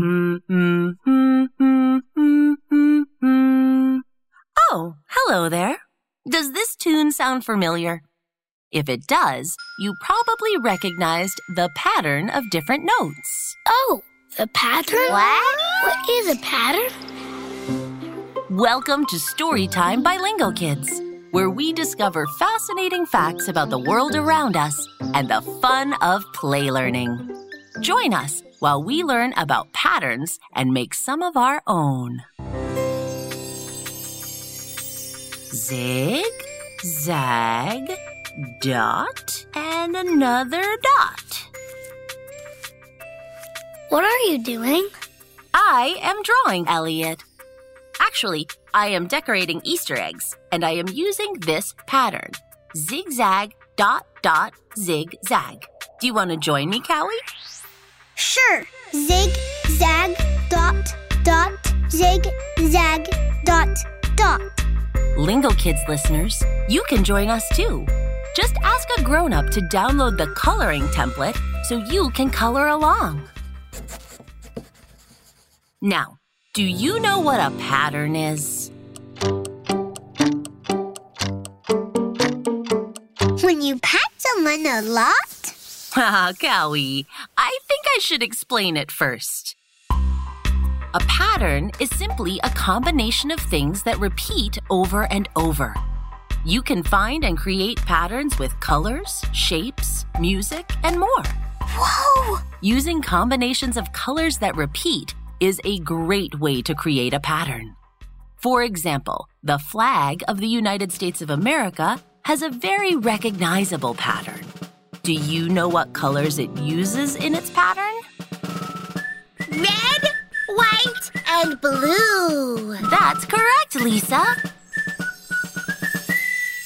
Oh, hello there. Does this tune sound familiar? If it does, you probably recognized the pattern of different notes. Oh, the pattern? What? What is a pattern? Welcome to Storytime by Lingo Kids, where we discover fascinating facts about the world around us and the fun of play learning. Join us while we learn about patterns and make some of our own. Zig, zag, dot, and another dot. What are you doing? I am drawing Elliot. Actually, I am decorating Easter eggs, and I am using this pattern zigzag, dot, dot, zigzag. Do you want to join me, Cowy? Sure. Zig, zag, dot, dot, zig, zag, dot, dot. Lingo Kids listeners, you can join us too. Just ask a grown up to download the coloring template so you can color along. Now, do you know what a pattern is? When you pat someone a lot, Ah, Cowy, I should explain it first. A pattern is simply a combination of things that repeat over and over. You can find and create patterns with colors, shapes, music, and more. whoa! Using combinations of colors that repeat is a great way to create a pattern. For example, the flag of the United States of America has a very recognizable pattern. Do you know what colors it uses in its pattern? Red, white, and blue. That's correct, Lisa.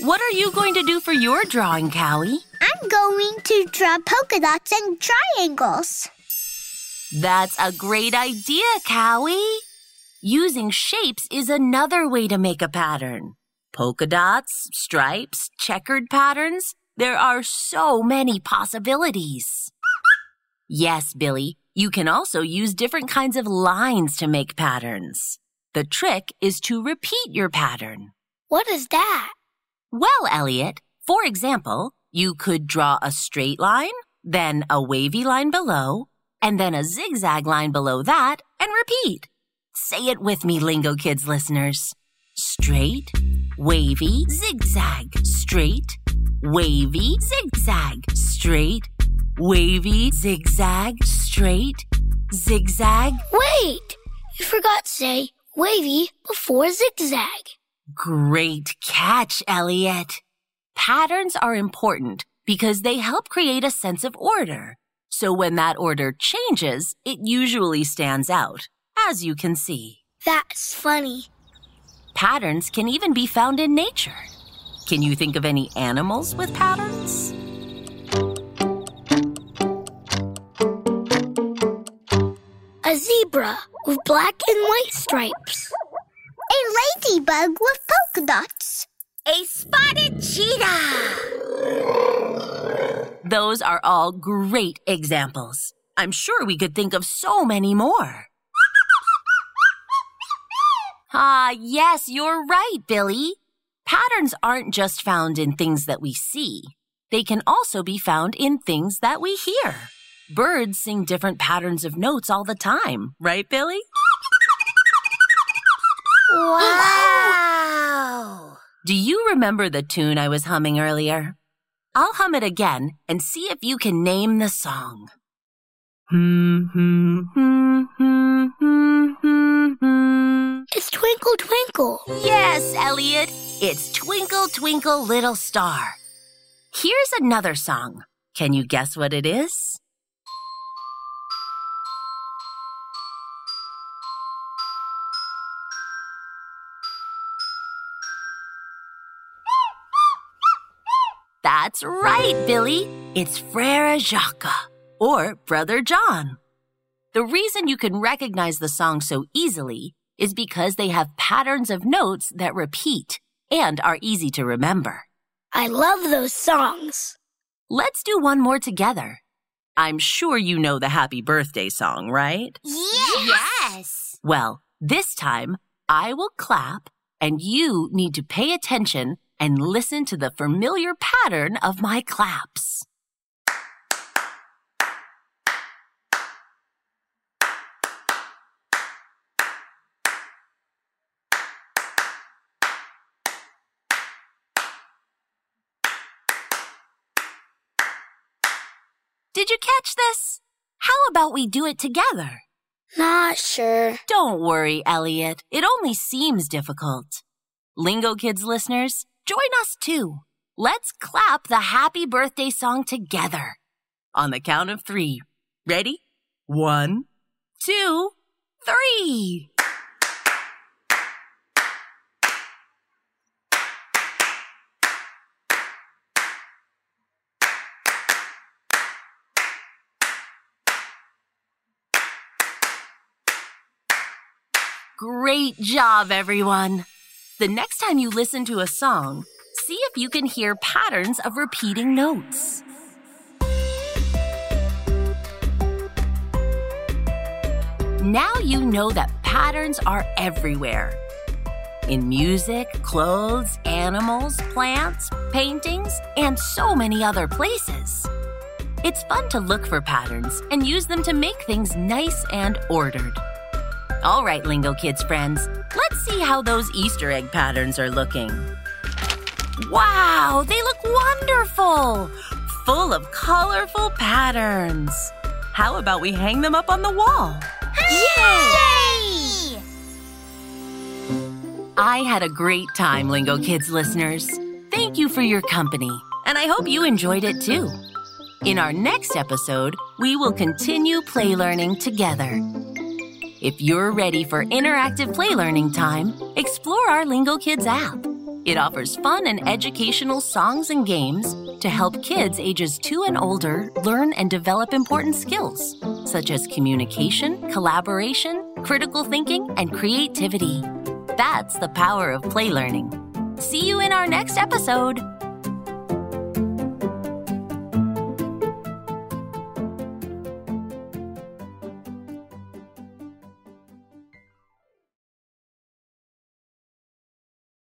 What are you going to do for your drawing, Cowy? I'm going to draw polka dots and triangles. That's a great idea, Cowy. Using shapes is another way to make a pattern. Polka dots, stripes, checkered patterns. There are so many possibilities. Yes, Billy, you can also use different kinds of lines to make patterns. The trick is to repeat your pattern. What is that? Well, Elliot, for example, you could draw a straight line, then a wavy line below, and then a zigzag line below that, and repeat. Say it with me, Lingo Kids listeners. Straight, wavy, zigzag, straight, wavy, zigzag, straight, wavy, zigzag, straight, zigzag. Wait! You forgot to say wavy before zigzag. Great catch, Elliot. Patterns are important because they help create a sense of order. So when that order changes, it usually stands out, as you can see. That's funny. Patterns can even be found in nature. Can you think of any animals with patterns? A zebra with black and white stripes. A ladybug with polka dots. A spotted cheetah. Those are all great examples. I'm sure we could think of so many more. Ah, yes, you're right, Billy. Patterns aren't just found in things that we see. They can also be found in things that we hear. Birds sing different patterns of notes all the time, right, Billy? Wow! Do you remember the tune I was humming earlier? I'll hum it again and see if you can name the song. Hmm, hmm, hmm, hmm, hmm, hmm, hmm. It's Twinkle Twinkle. Yes, Elliot. It's Twinkle, Twinkle, Little Star. Here's another song. Can you guess what it is? That's right, Billy. It's Frere Jacques, or Brother John. The reason you can recognize the song so easily is because they have patterns of notes that repeat and are easy to remember. I love those songs. Let's do one more together. I'm sure you know the happy birthday song, right? Yes. yes. Well, this time I will clap and you need to pay attention and listen to the familiar pattern of my claps. Did you catch this? How about we do it together? Not sure. Don't worry, Elliot. It only seems difficult. Lingo Kids listeners, join us too. Let's clap the happy birthday song together. On the count of three. Ready? One, two, three. Great job, everyone! The next time you listen to a song, see if you can hear patterns of repeating notes. Now you know that patterns are everywhere. In music, clothes, animals, plants, paintings, and so many other places. It's fun to look for patterns and use them to make things nice and ordered. All right, Lingo Kids friends, let's see how those Easter egg patterns are looking. Wow, they look wonderful! Full of colorful patterns. How about we hang them up on the wall? Yay! I had a great time, Lingo Kids listeners. Thank you for your company, and I hope you enjoyed it too. In our next episode, we will continue play learning together. If you're ready for interactive play learning time, explore our Lingo Kids app. It offers fun and educational songs and games to help kids ages two and older learn and develop important skills, such as communication, collaboration, critical thinking, and creativity. That's the power of play learning. See you in our next episode.